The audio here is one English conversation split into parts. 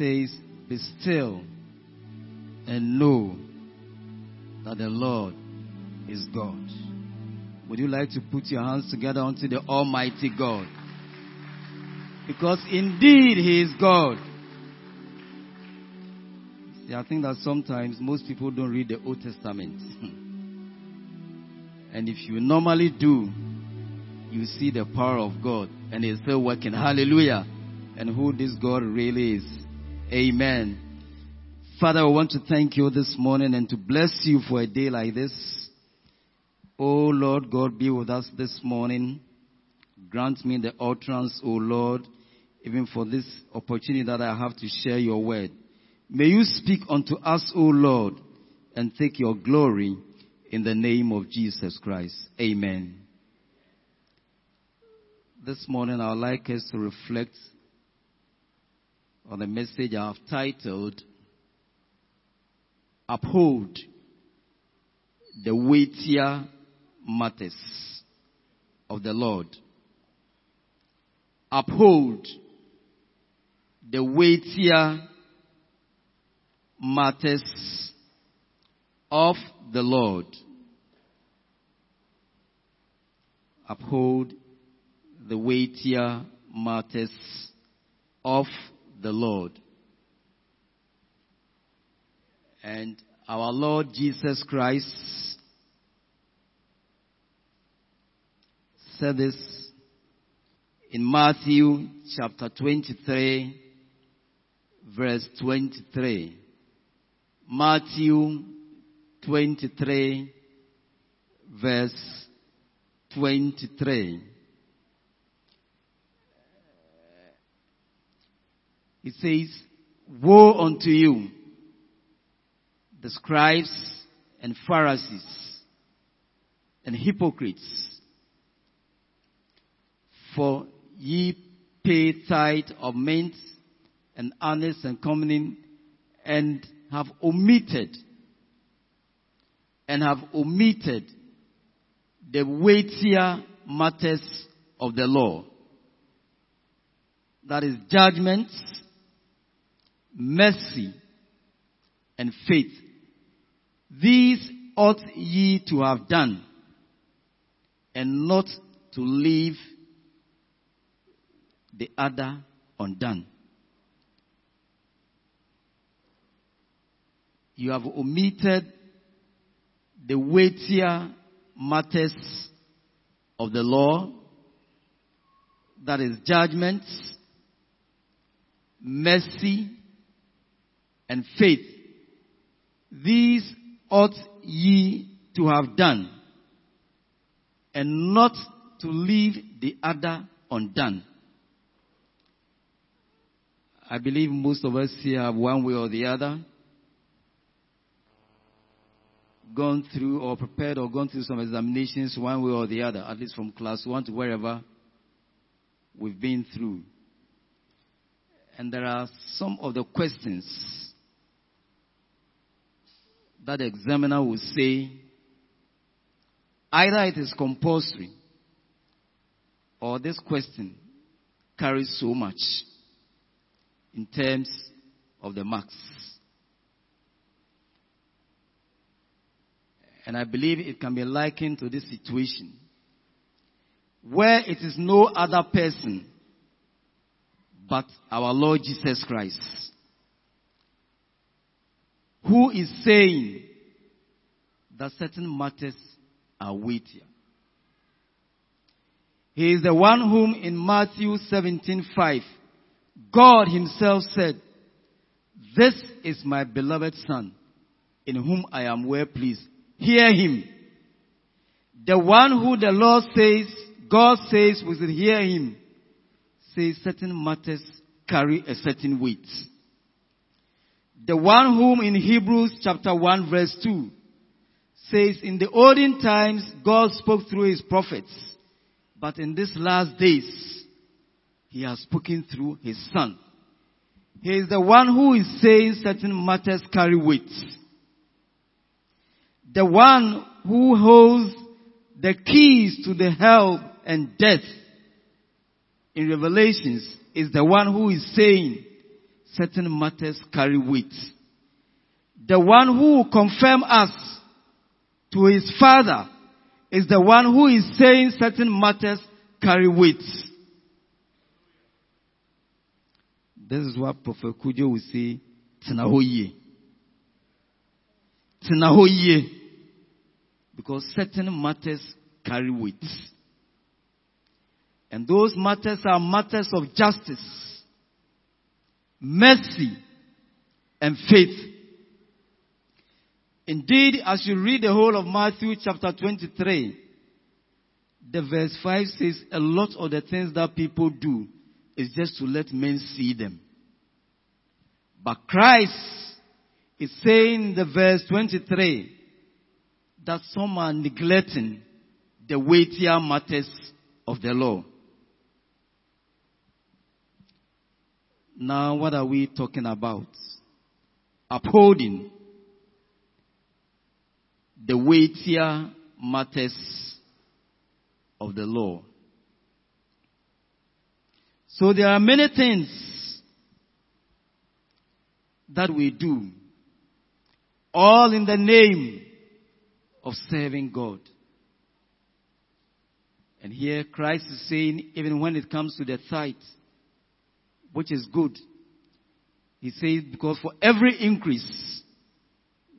says, Be still and know that the Lord is God. Would you like to put your hands together unto the Almighty God? Because indeed He is God. See, I think that sometimes most people don't read the Old Testament. and if you normally do, you see the power of God and it's still working. Hallelujah. And who this God really is. Amen. Father, I want to thank you this morning and to bless you for a day like this. Oh Lord God, be with us this morning. Grant me the utterance, oh Lord, even for this opportunity that I have to share your word. May you speak unto us, O Lord, and take your glory in the name of Jesus Christ. Amen. This morning I would like us to reflect on the message I have titled Uphold the weightier matters of the Lord. Uphold the weightier matters of the Lord. Uphold the weightier matters of the Lord. And our Lord Jesus Christ said this in Matthew chapter 23 verse 23. Matthew 23 verse 23. It says, Woe unto you, the scribes and Pharisees and hypocrites, for ye pay tithe of mint and anise and cummin and have omitted and have omitted the weightier matters of the law. That is judgment, mercy, and faith. These ought ye to have done, and not to leave the other undone. You have omitted the weightier matters of the law, that is judgments, mercy, and faith. These ought ye to have done, and not to leave the other undone. I believe most of us here have one way or the other gone through or prepared or gone through some examinations one way or the other, at least from class one to wherever we've been through. And there are some of the questions that the examiner will say either it is compulsory or this question carries so much in terms of the marks. And I believe it can be likened to this situation where it is no other person but our Lord Jesus Christ who is saying that certain matters are weightier. He is the one whom in Matthew 17:5 God himself said, "This is my beloved son, in whom I am well pleased. Hear him." The one who the Lord says, God says we should hear him, says certain matters carry a certain weight. The one whom in Hebrews chapter 1 verse 2 says in the olden times God spoke through his prophets, but in these last days he has spoken through his son. He is the one who is saying certain matters carry weight. The one who holds the keys to the hell and death in Revelations is the one who is saying certain matters carry weight. The one who will confirm us to his father is the one who is saying certain matters carry weight. This is what Prophet Kujo will say, Tinahoye. Tinahoye. Because certain matters carry weight. And those matters are matters of justice, mercy, and faith. Indeed, as you read the whole of Matthew chapter 23, the verse 5 says a lot of the things that people do is just to let men see them. But Christ is saying in the verse 23 that some are neglecting the weightier matters of the law. Now, what are we talking about? Upholding the weightier matters of the law. So there are many things that we do, all in the name of serving God. And here Christ is saying, even when it comes to the tithe, which is good, he says, because for every increase,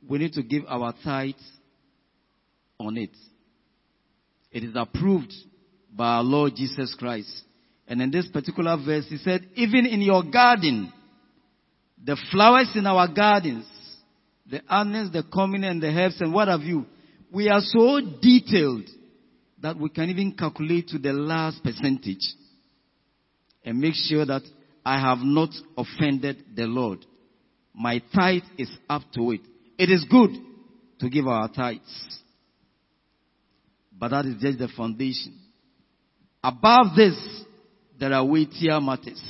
we need to give our tithe on it. It is approved by our Lord Jesus Christ. And in this particular verse, he said, even in your garden, the flowers in our gardens, the onions, the cumin, and the herbs, and what have you, we are so detailed that we can even calculate to the last percentage and make sure that I have not offended the Lord. My tithe is up to it. It is good to give our tithes. But that is just the foundation. Above this, there are weightier matters.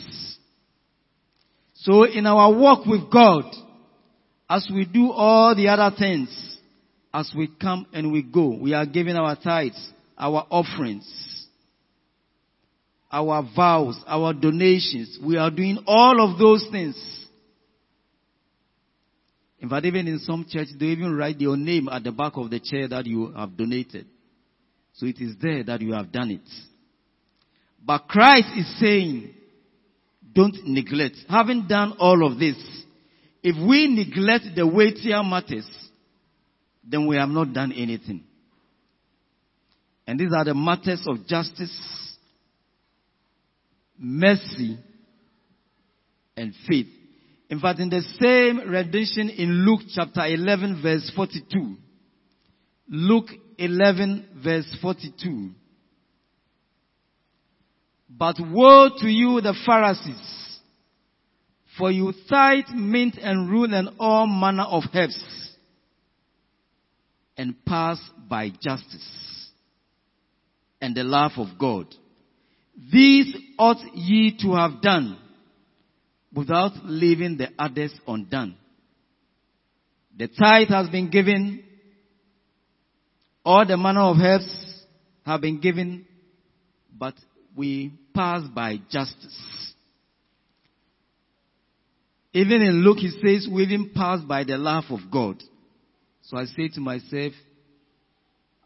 So in our walk with God, as we do all the other things, as we come and we go, we are giving our tithes, our offerings, our vows, our donations. We are doing all of those things. In fact, even in some churches, they even write your name at the back of the chair that you have donated. So it is there that you have done it. But Christ is saying, don't neglect. Having done all of this, if we neglect the weightier matters, then we have not done anything. And these are the matters of justice, mercy, and faith. In fact, in the same rendition in Luke chapter 11 verse 42, Luke 11 verse 42. But woe to you the Pharisees, for you tithe mint and rue and all manner of herbs, and pass by justice and the love of God. These ought ye to have done without leaving the others undone. The tithe has been given, all the manner of herbs have been given, but we pass by justice. Even in Luke, he says we even pass by the love of God. So I say to myself,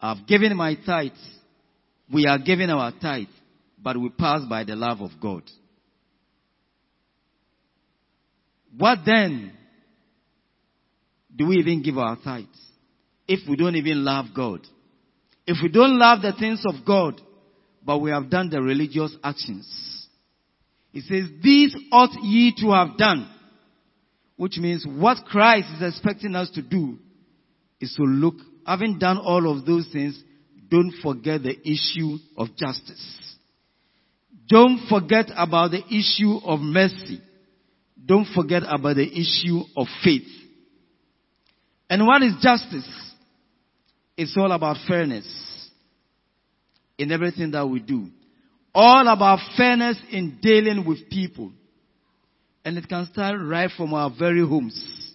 I've given my tithe. We are giving our tithe, but we pass by the love of God. What then do we even give our tithes if we don't even love God? If we don't love the things of God, but we have done the religious actions. He says, these ought ye to have done. Which means what Christ is expecting us to do is to look, having done all of those things, don't forget the issue of justice. Don't forget about the issue of mercy. Don't forget about the issue of faith. And what is justice? It's all about fairness in everything that we do. All about fairness in dealing with people. And it can start right from our very homes.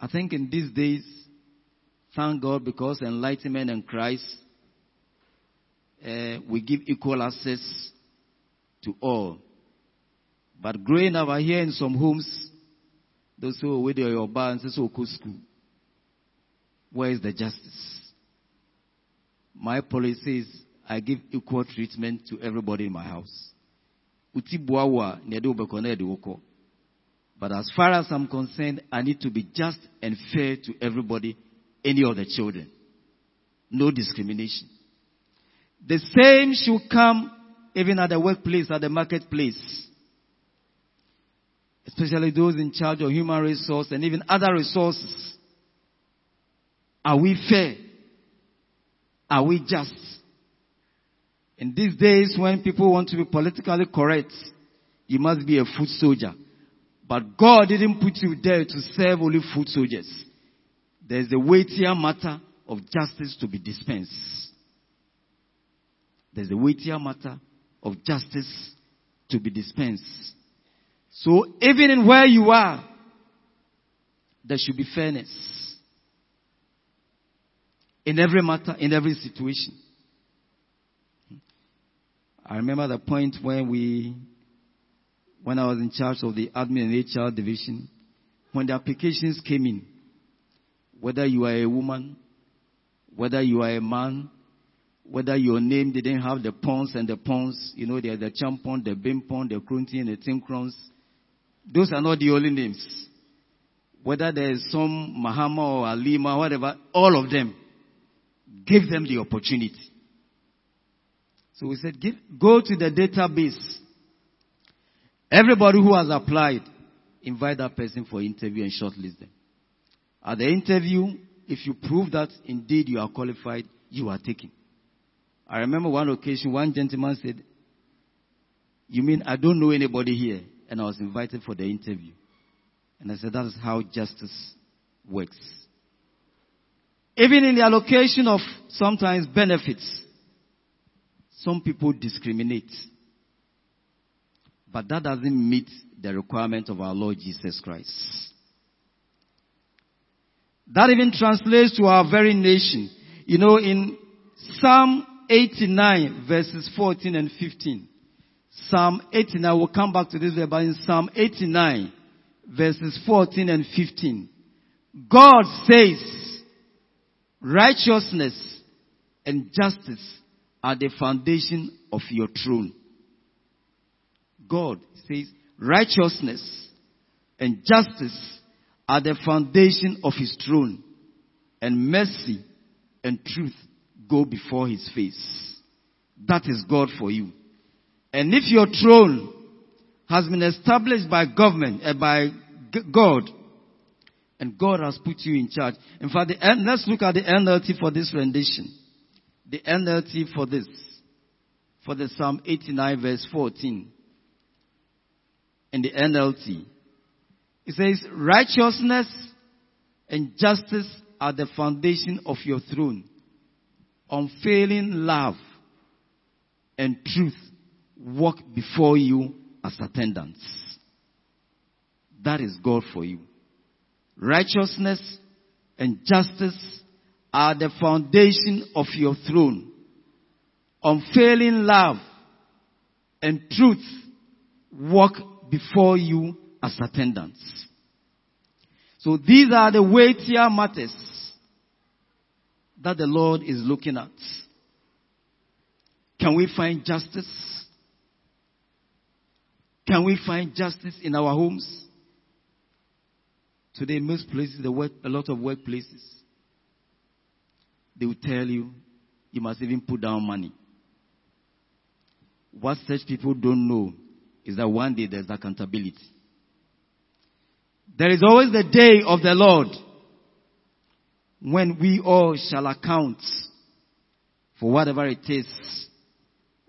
I think in these days, thank God because enlightenment and Christ, uh, we give equal access to all. But growing up, I hear in some homes, those who are with your bands, those who school. Where is the justice? My policy is I give equal treatment to everybody in my house. But as far as I'm concerned, I need to be just and fair to everybody, any of the children. No discrimination. The same should come even at the workplace, at the marketplace. Especially those in charge of human resource and even other resources. Are we fair? Are we just? In these days when people want to be politically correct, you must be a foot soldier. But God didn't put you there to serve only foot soldiers. There's a weightier matter of justice to be dispensed. There's a weightier matter of justice to be dispensed. So even in where you are, there should be fairness. In every matter, in every situation. I remember the point when we, when I was in charge of the admin and HR division, when the applications came in, whether you are a woman, whether you are a man, whether your name didn't have the pawns and the pawns, you know, there's the champon, the bimpon, the krunti, and the tinkrons. Those are not the only names. Whether there is some Mahama or Alima, whatever, all of them, give them the opportunity. So we said, give, go to the database. Everybody who has applied, invite that person for interview and shortlist them. At the interview, if you prove that indeed you are qualified, you are taken. I remember one occasion, one gentleman said, You mean I don't know anybody here? And I was invited for the interview. And I said, That is how justice works. Even in the allocation of sometimes benefits, some people discriminate. But that doesn't meet the requirement of our Lord Jesus Christ. That even translates to our very nation. You know, in Psalm 89 verses 14 and 15. Psalm 89, we'll come back to this, but in Psalm 89 verses 14 and 15, God says, righteousness and justice are the foundation of your throne. God says, righteousness and justice are the foundation of his throne, and mercy and truth go before his face. That is God for you. And if your throne has been established by government, uh, by God, and God has put you in charge. In fact, the, let's look at the NLT for this rendition. The NLT for this, for the Psalm 89 verse 14. In the NLT, it says, righteousness and justice are the foundation of your throne unfailing love and truth walk before you as attendants. That is God for you. Righteousness and justice are the foundation of your throne. Unfailing love and truth walk before you as attendants. So these are the weightier matters that the Lord is looking at. Can we find justice? Can we find justice in our homes? Today, most places, the work, a lot of workplaces, they will tell you, you must even put down money. What such people don't know is that one day there's accountability. There is always the day of the Lord when we all shall account for whatever it is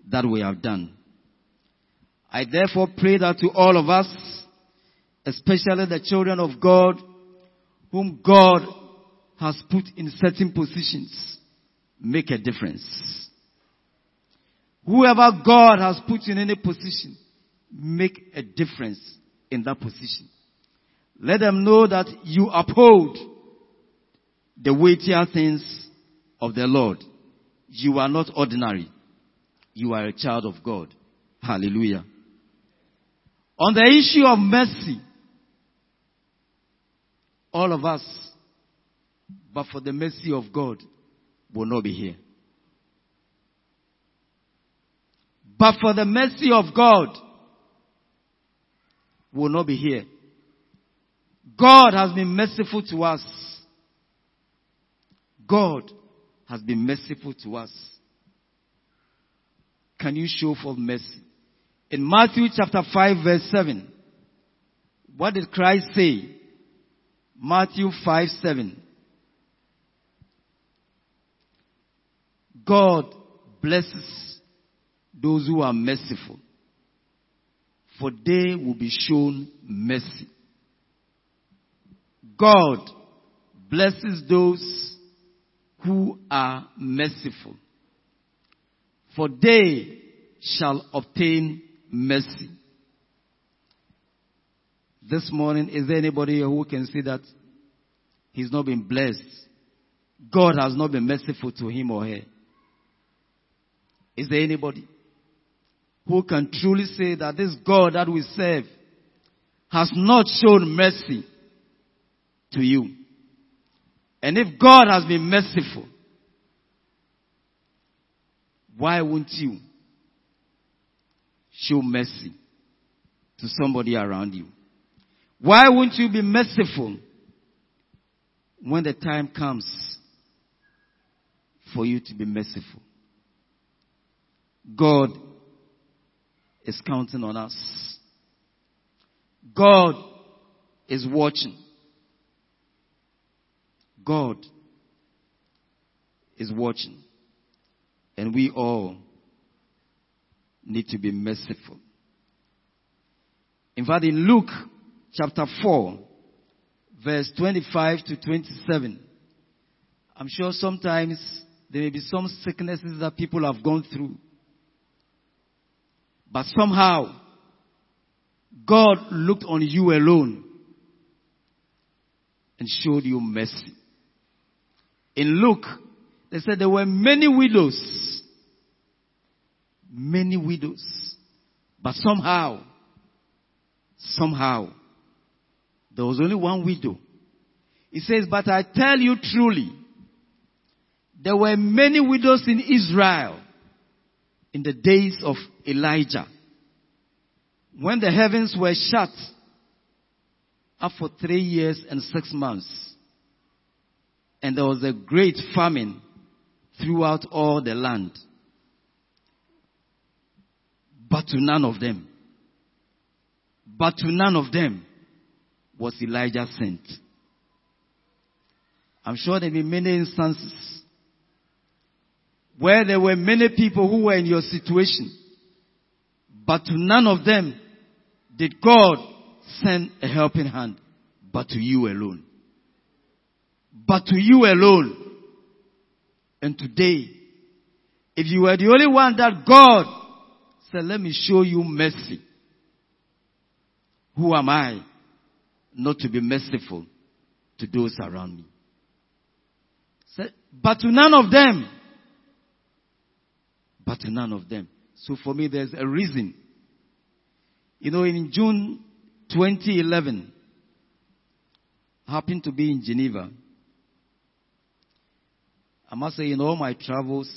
that we have done. I therefore pray that to all of us, especially the children of God, whom God has put in certain positions, make a difference. Whoever God has put in any position, make a difference in that position. Let them know that you uphold the weightier things of the Lord. You are not ordinary. You are a child of God. Hallelujah. On the issue of mercy, all of us, but for the mercy of God, will not be here. But for the mercy of God, will not be here. God has been merciful to us. God has been merciful to us. Can you show for mercy? In Matthew chapter 5 verse 7, what did Christ say? Matthew 5 7. God blesses those who are merciful, for they will be shown mercy. God blesses those who are merciful, for they shall obtain mercy. This morning, is there anybody who can see that he's not been blessed? God has not been merciful to him or her. Is there anybody who can truly say that this God that we serve has not shown mercy to you? And if God has been merciful, why won't you show mercy to somebody around you? Why won't you be merciful when the time comes for you to be merciful? God is counting on us. God is watching. God is watching. And we all need to be merciful. In fact, in Luke chapter 4, verse 25 to 27, I'm sure sometimes there may be some sicknesses that people have gone through. But somehow, God looked on you alone and showed you mercy. In Luke, they said there were many widows. Many widows. But somehow, somehow, there was only one widow. He says, but I tell you truly, there were many widows in Israel in the days of Elijah. When the heavens were shut up for three years and six months, and there was a great famine throughout all the land. But to none of them, but to none of them was Elijah sent. I'm sure there be many instances where there were many people who were in your situation, but to none of them did God send a helping hand, but to you alone. But to you alone. And today, if you were the only one that God said, let me show you mercy, who am I not to be merciful to those around me? But to none of them but to none of them. So for me, there's a reason. You know, in June 2011, I happened to be in Geneva. I must say, in all my travels,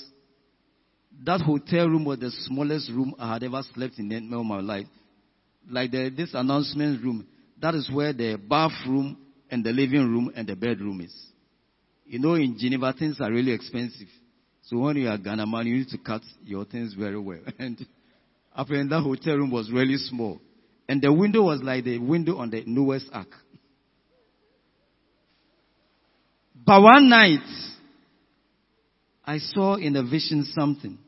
that hotel room was the smallest room I had ever slept in in all my life. Like the, this announcement room, that is where the bathroom and the living room and the bedroom is. You know, in Geneva, things are really expensive. So when you are Ghana man, you need to cut your things very well. And apparently that hotel room was really small. And the window was like the window on the Noah's Ark. But one night, I saw in a vision something.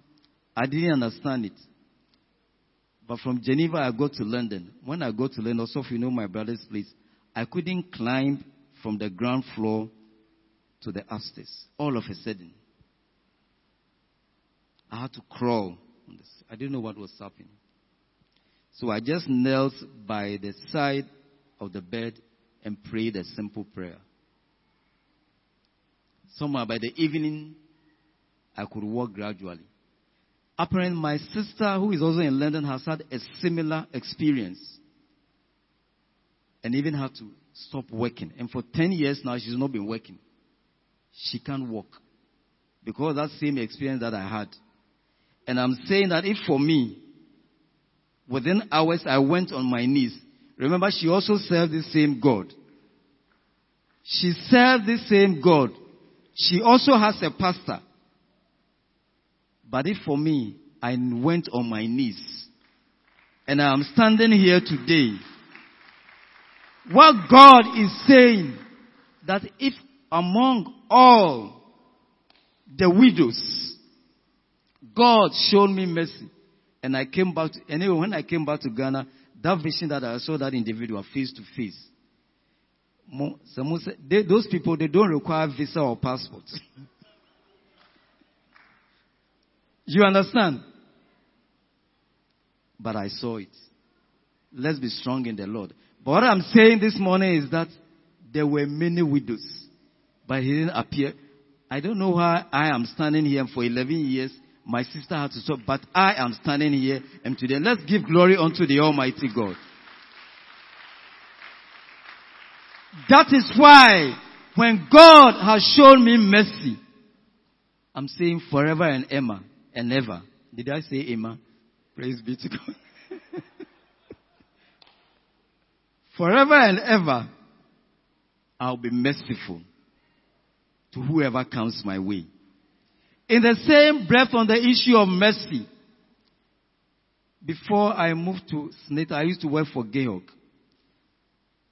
I didn't understand it. But from Geneva, I go to London. When I go to London, also if you know my brother's place, I couldn't climb from the ground floor to the upstairs. All of a sudden. I had to crawl. I didn't know what was happening. So I just knelt by the side of the bed and prayed a simple prayer. Somewhere by the evening, I could walk gradually. Apparently, my sister, who is also in London, has had a similar experience. and even had to stop working. And for 10 years now, she's not been working. She can't walk. Because that same experience that I had. And I'm saying that if for me, within hours I went on my knees. Remember, she also served the same God. She served the same God. She also has a pastor. But if for me, I went on my knees and I am standing here today, what God is saying that if among all the widows, God showed me mercy. And I came back to, anyway, when I came back to Ghana, that vision that I saw that individual face to face. Those people, they don't require visa or passport. you understand? But I saw it. Let's be strong in the Lord. But what I'm saying this morning is that there were many widows, but he didn't appear. I don't know why I am standing here for 11 years. My sister had to stop, but I am standing here and today let's give glory unto the Almighty God. That is why when God has shown me mercy, I'm saying forever and ever and ever. Did I say Emma? Praise be to God. forever and ever, I'll be merciful to whoever comes my way. In the same breath on the issue of mercy, before I moved to SSNIT, I used to work for Georg.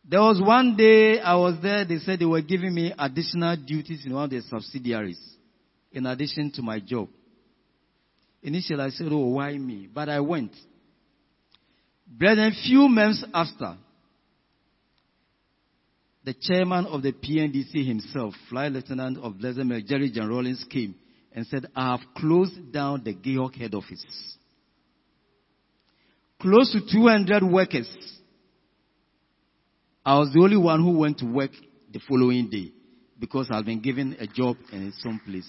There was one day I was there, they said they were giving me additional duties in one of their subsidiaries, in addition to my job. Initially I said, oh, why me? But I went. Brethren, few months after, the chairman of the PNDC himself, Flight Lieutenant of Blessed Jerry John Rawlings, came and said, I have closed down the Georg head office. Close to 200 workers. I was the only one who went to work the following day because I've been given a job in some place.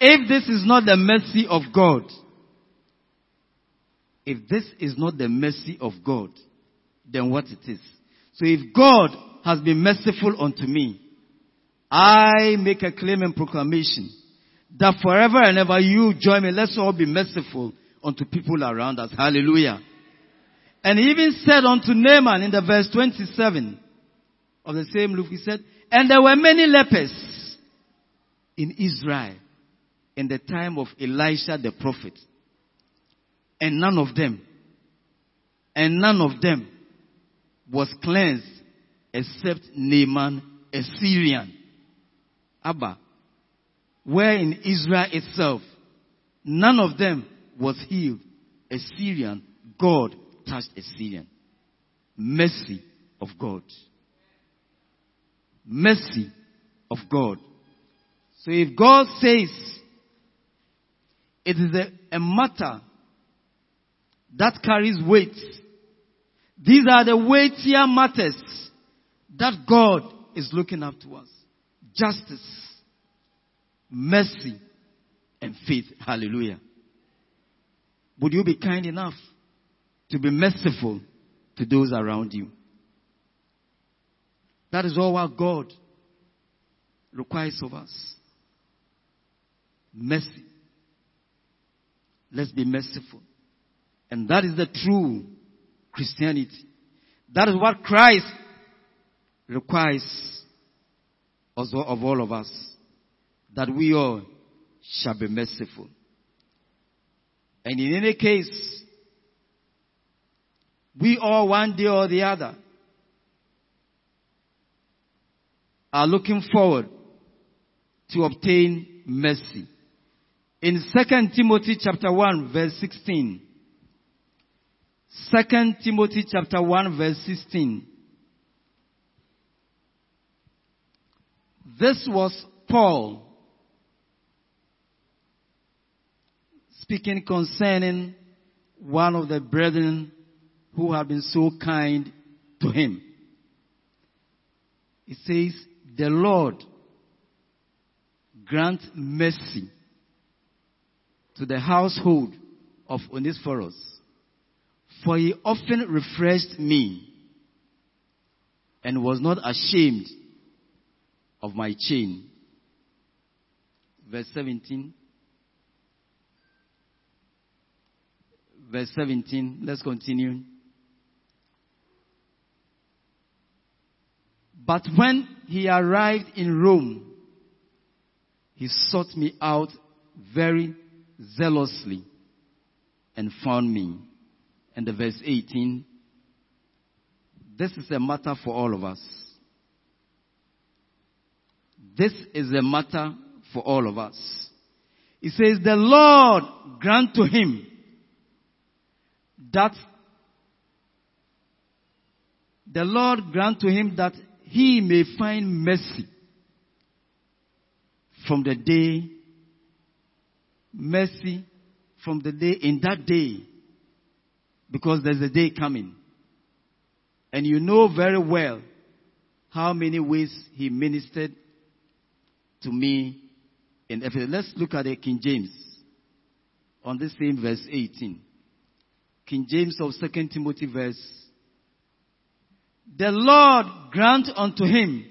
If this is not the mercy of God, if this is not the mercy of God, then what it is? So if God has been merciful unto me, I make a claim and proclamation that forever and ever you join me. Let's all be merciful unto people around us. Hallelujah. And he even said unto Naaman in the verse 27 of the same Luke, he said, and there were many lepers in Israel in the time of Elisha the prophet. And none of them, and none of them was cleansed except Naaman, a Syrian. Abba, where in Israel itself, none of them was healed. A Syrian, God touched a Syrian. Mercy of God. Mercy of God. So if God says it is a, a matter that carries weight, these are the weightier matters that God is looking after us justice, mercy, and faith. Hallelujah. Would you be kind enough to be merciful to those around you? That is all what God requires of us. Mercy. Let's be merciful. And that is the true Christianity. That is what Christ requires of all of us, that we all shall be merciful. And in any case, we all one day or the other are looking forward to obtain mercy. In 2 Timothy chapter 1 verse 16, 2 Timothy chapter 1 verse 16, This was Paul speaking concerning one of the brethren who had been so kind to him. It says, the Lord grant mercy to the household of Onesiphorus. For he often refreshed me and was not ashamed of my chain. Verse 17. Verse 17. Let's continue. But when he arrived in Rome, he sought me out very zealously and found me. And the verse 18, this is a matter for all of us. This is a matter for all of us. He says, the Lord grant to him that the Lord grant to him that he may find mercy from the day, mercy from the day, in that day, because there's a day coming. And you know very well how many ways he ministered to me in. Let's look at the King James on the same verse 18. King James of 2 Timothy verse. The Lord grant unto him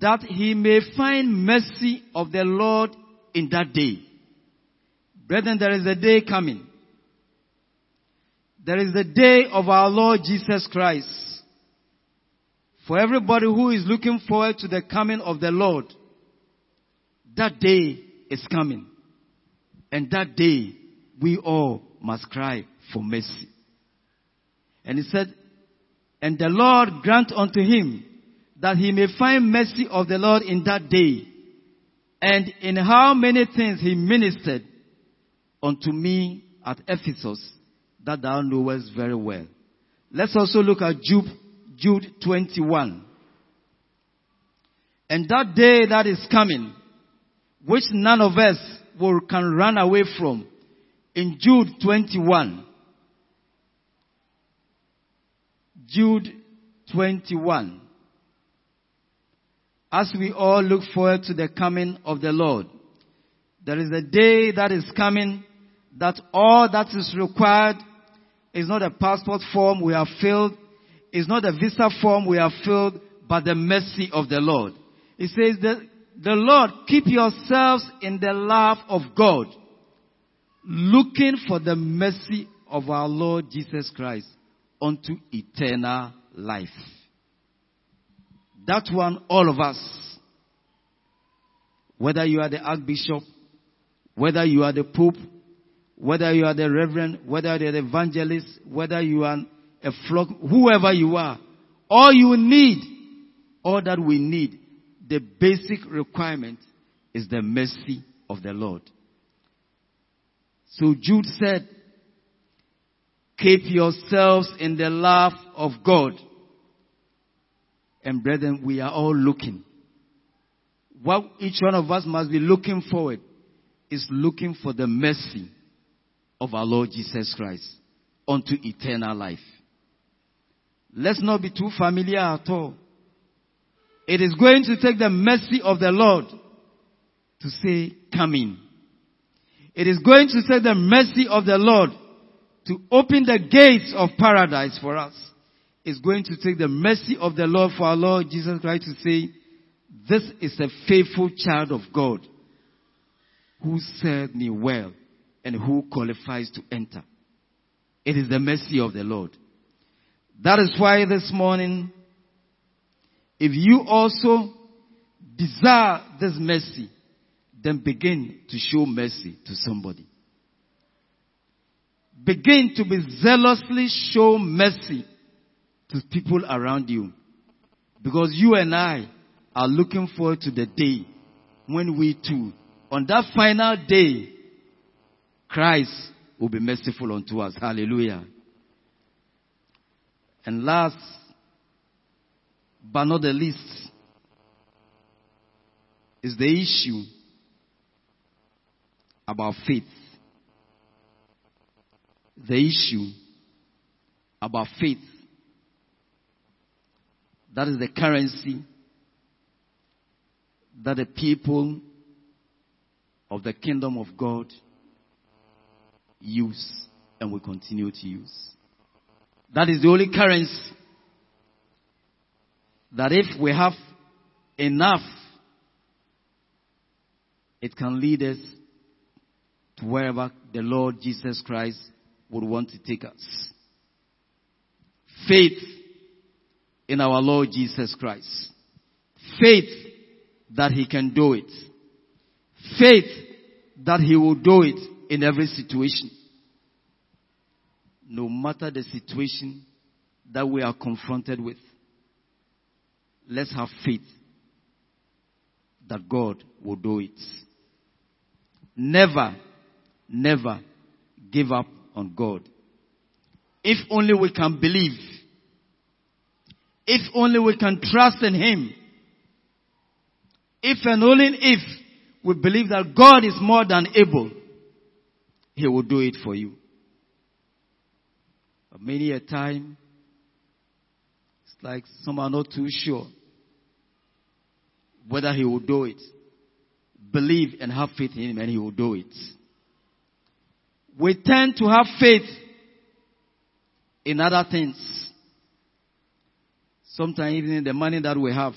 that he may find mercy of the Lord in that day. Brethren, there is a day coming. There is the day of our Lord Jesus Christ. For everybody who is looking forward to the coming of the Lord, that day is coming. And that day, we all must cry for mercy. And he said, and the Lord grant unto him that he may find mercy of the Lord in that day. And in how many things he ministered unto me at Ephesus that thou knowest very well. Let's also look at Jude, Jude 21. And that day that is coming, which none of us will, can run away from, in Jude 21. Jude 21. As we all look forward to the coming of the Lord, there is a day that is coming that all that is required is not a passport form we have filled, is not a visa form we have filled, but the mercy of the Lord. It says that the Lord, keep yourselves in the love of God, looking for the mercy of our Lord Jesus Christ unto eternal life. That one, all of us, whether you are the Archbishop, whether you are the Pope, whether you are the Reverend, whether you are the Evangelist, whether you are a flock, whoever you are, all you need, all that we need, the basic requirement is the mercy of the Lord. So Jude said, keep yourselves in the love of God. And brethren, we are all looking. What each one of us must be looking forward is looking for the mercy of our Lord Jesus Christ unto eternal life. Let's not be too familiar at all. It is going to take the mercy of the Lord to say, come in. It is going to take the mercy of the Lord to open the gates of paradise for us. It's going to take the mercy of the Lord for our Lord Jesus Christ to say, this is a faithful child of God who served me well and who qualifies to enter. It is the mercy of the Lord. That is why this morning, if you also desire this mercy, then begin to show mercy to somebody. Begin to be zealously show mercy to people around you. Because you and I are looking forward to the day when we too, on that final day, Christ will be merciful unto us. Hallelujah. And last, but not the least, is the issue about faith. The issue about faith. That is the currency that the people of the kingdom of God use and will continue to use. That is the only currency that if we have enough, it can lead us to wherever the Lord Jesus Christ would want to take us. Faith in our Lord Jesus Christ. Faith that He can do it. Faith that He will do it in every situation. No matter the situation that we are confronted with, let's have faith that God will do it. Never, never give up on God. If only we can believe. If only we can trust in Him. If and only if we believe that God is more than able, He will do it for you. But many a time, it's like some are not too sure whether He will do it. Believe and have faith in Him and He will do it. We tend to have faith in other things. Sometimes even in the money that we have.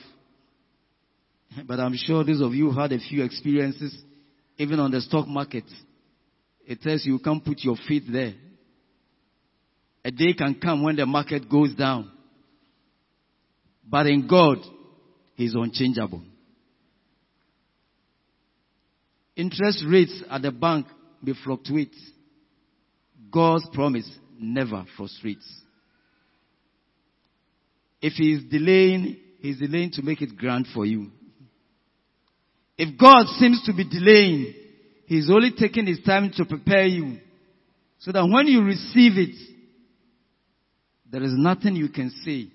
But I'm sure those of you have had a few experiences, even on the stock market. It tells you you can't put your feet there. A day can come when the market goes down. But in God, He's unchangeable. Interest rates at the bank may fluctuate. God's promise never frustrates. If He is delaying, He's delaying to make it grand for you. If God seems to be delaying, He's only taking His time to prepare you. So that when you receive it, there is nothing you can say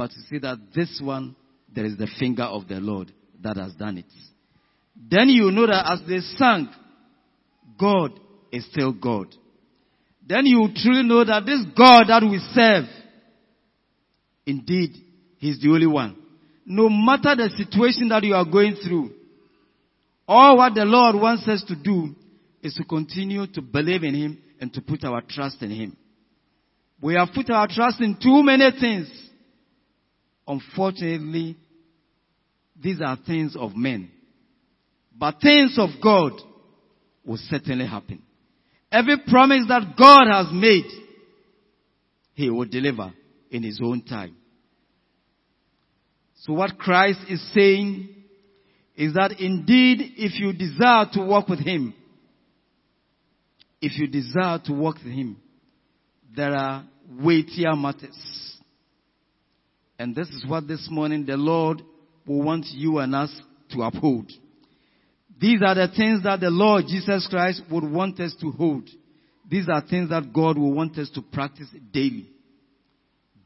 but to say that this one, there is the finger of the Lord that has done it. Then you know that as they sang, God is still God. Then you truly know that this God that we serve, indeed, He's the only one. No matter the situation that you are going through, all what the Lord wants us to do is to continue to believe in Him and to put our trust in Him. We have put our trust in too many things. Unfortunately, these are things of men. But things of God will certainly happen. Every promise that God has made, He will deliver in His own time. So what Christ is saying is that indeed if you desire to walk with Him, if you desire to walk with Him, there are weightier matters. And this is what this morning the Lord will want you and us to uphold. These are the things that the Lord Jesus Christ would want us to hold. These are things that God will want us to practice daily.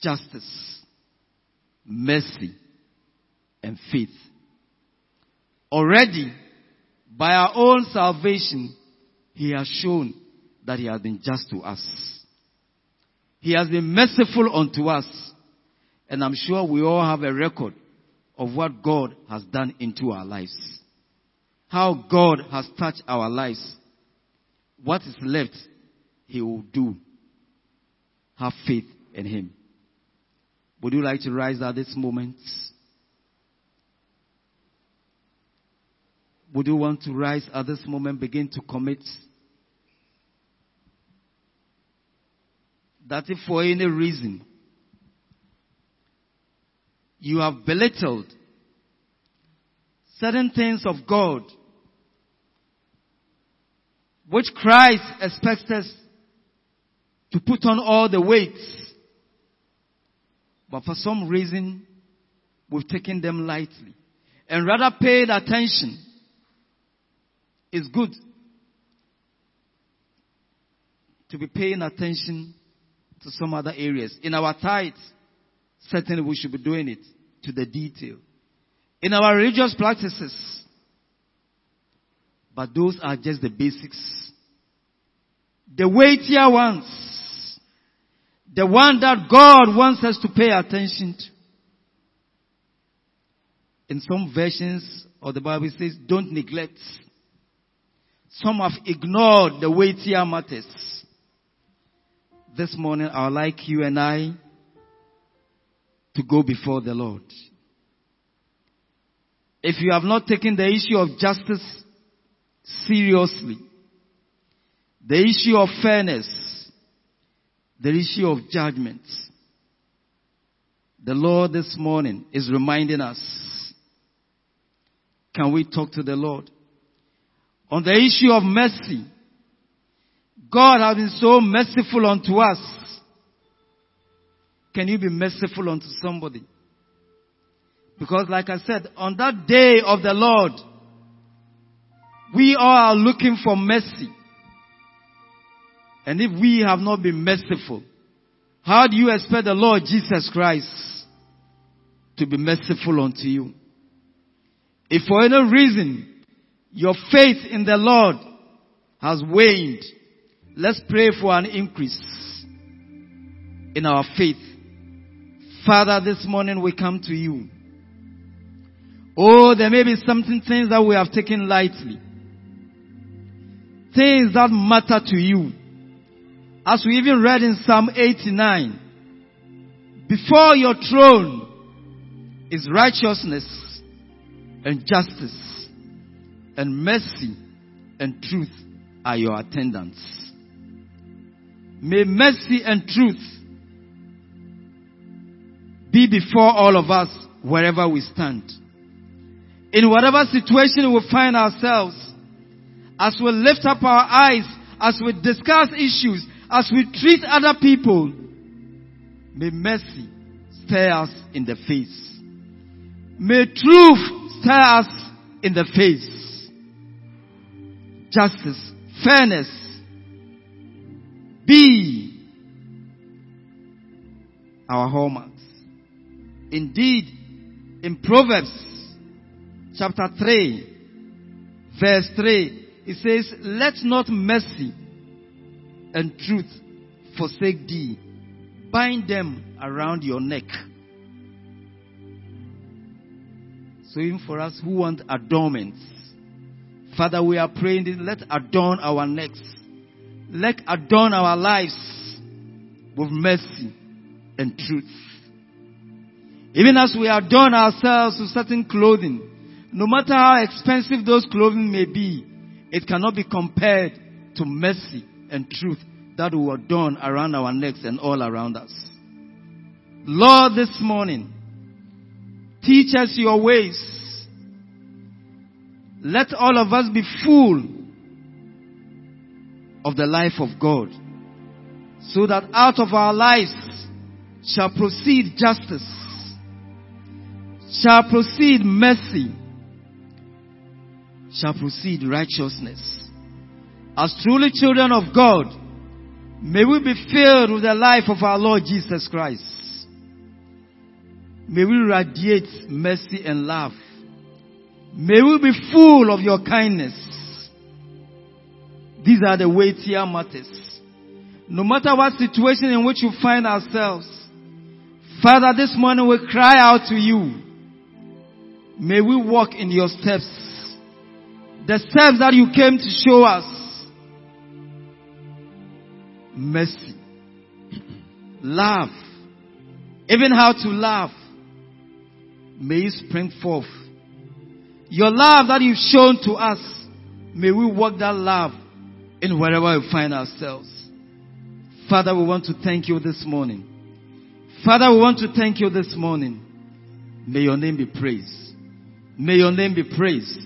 Justice, mercy, and faith. Already, by our own salvation, He has shown that He has been just to us. He has been merciful unto us. And I'm sure we all have a record of what God has done into our lives how God has touched our lives. What is left, He will do. Have faith in Him. Would you like to rise at this moment? Would you want to rise at this moment, begin to commit? That if for any reason you have belittled certain things of God which Christ expects us to put on all the weights. But for some reason, we've taken them lightly and rather paid attention. It's good to be paying attention to some other areas. In our tithes, certainly we should be doing it to the detail. In our religious practices, but those are just the basics. The weightier ones. The one that God wants us to pay attention to. In some versions of the Bible says, don't neglect. Some have ignored the weightier matters. this morning I would like you and I to go before the Lord. If you have not taken the issue of justice seriously, the issue of fairness, the issue of judgment, the Lord this morning is reminding us. Can we talk to the Lord? On the issue of mercy, God has been so merciful unto us. Can you be merciful unto somebody? Because like I said, on that day of the Lord, we all are looking for mercy. And if we have not been merciful, how do you expect the Lord Jesus Christ to be merciful unto you? If for any reason your faith in the Lord has waned, let's pray for an increase in our faith. Father, this morning we come to you. Oh, there may be something, things that we have taken lightly. Things that matter to you. As we even read in Psalm 89, before your throne is righteousness and justice and mercy and truth are your attendants. May mercy and truth be before all of us wherever we stand. In whatever situation we find ourselves, as we lift up our eyes, as we discuss issues, as we treat other people, may mercy stare us in the face. May truth stare us in the face. Justice, fairness, be our hallmarks. Indeed, in Proverbs chapter 3, verse 3, it says, Let not mercy and truth forsake thee. Bind them around your neck. So even for us who want adornments, Father, we are praying that let adorn our necks. Let adorn our lives with mercy and truth. Even as we adorn ourselves with certain clothing, no matter how expensive those clothing may be, it cannot be compared to mercy and truth that will adorn around our necks and all around us. Lord, this morning, teach us your ways. Let all of us be full of the life of God so that out of our lives shall proceed justice, shall proceed mercy, shall proceed righteousness. As truly children of God, may we be filled with the life of our Lord Jesus Christ. May we radiate mercy and love. May we be full of your kindness. These are the weightier matters. No matter what situation in which you find ourselves, Father, this morning we cry out to you. May we walk in your steps. The steps that you came to show us. Mercy. Love. Even how to love. May it spring forth. Your love that you've shown to us. May we walk that love in wherever we find ourselves. Father, we want to thank you this morning. Father, we want to thank you this morning. May your name be praised. May your name be praised.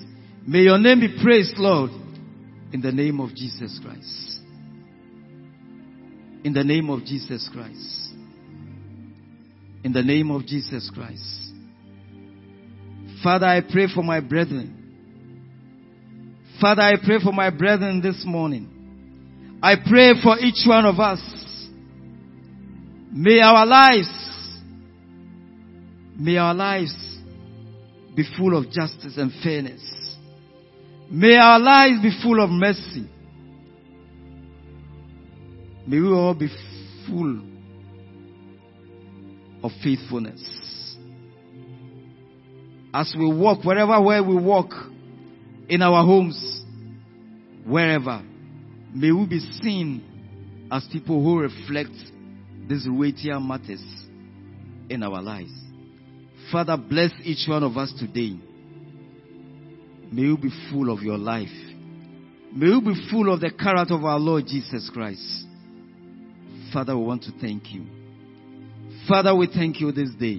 May your name be praised, Lord, in the name of Jesus Christ. In the name of Jesus Christ. In the name of Jesus Christ. Father, I pray for my brethren. Father, I pray for my brethren this morning. I pray for each one of us. May our lives, may our lives be full of justice and fairness. May our lives be full of mercy. May we all be full of faithfulness. As we walk, wherever where we walk, in our homes, wherever, may we be seen as people who reflect these weightier matters in our lives. Father, bless each one of us today. May you be full of your life. May you be full of the character of our Lord Jesus Christ. Father, we want to thank you. Father, we thank you this day.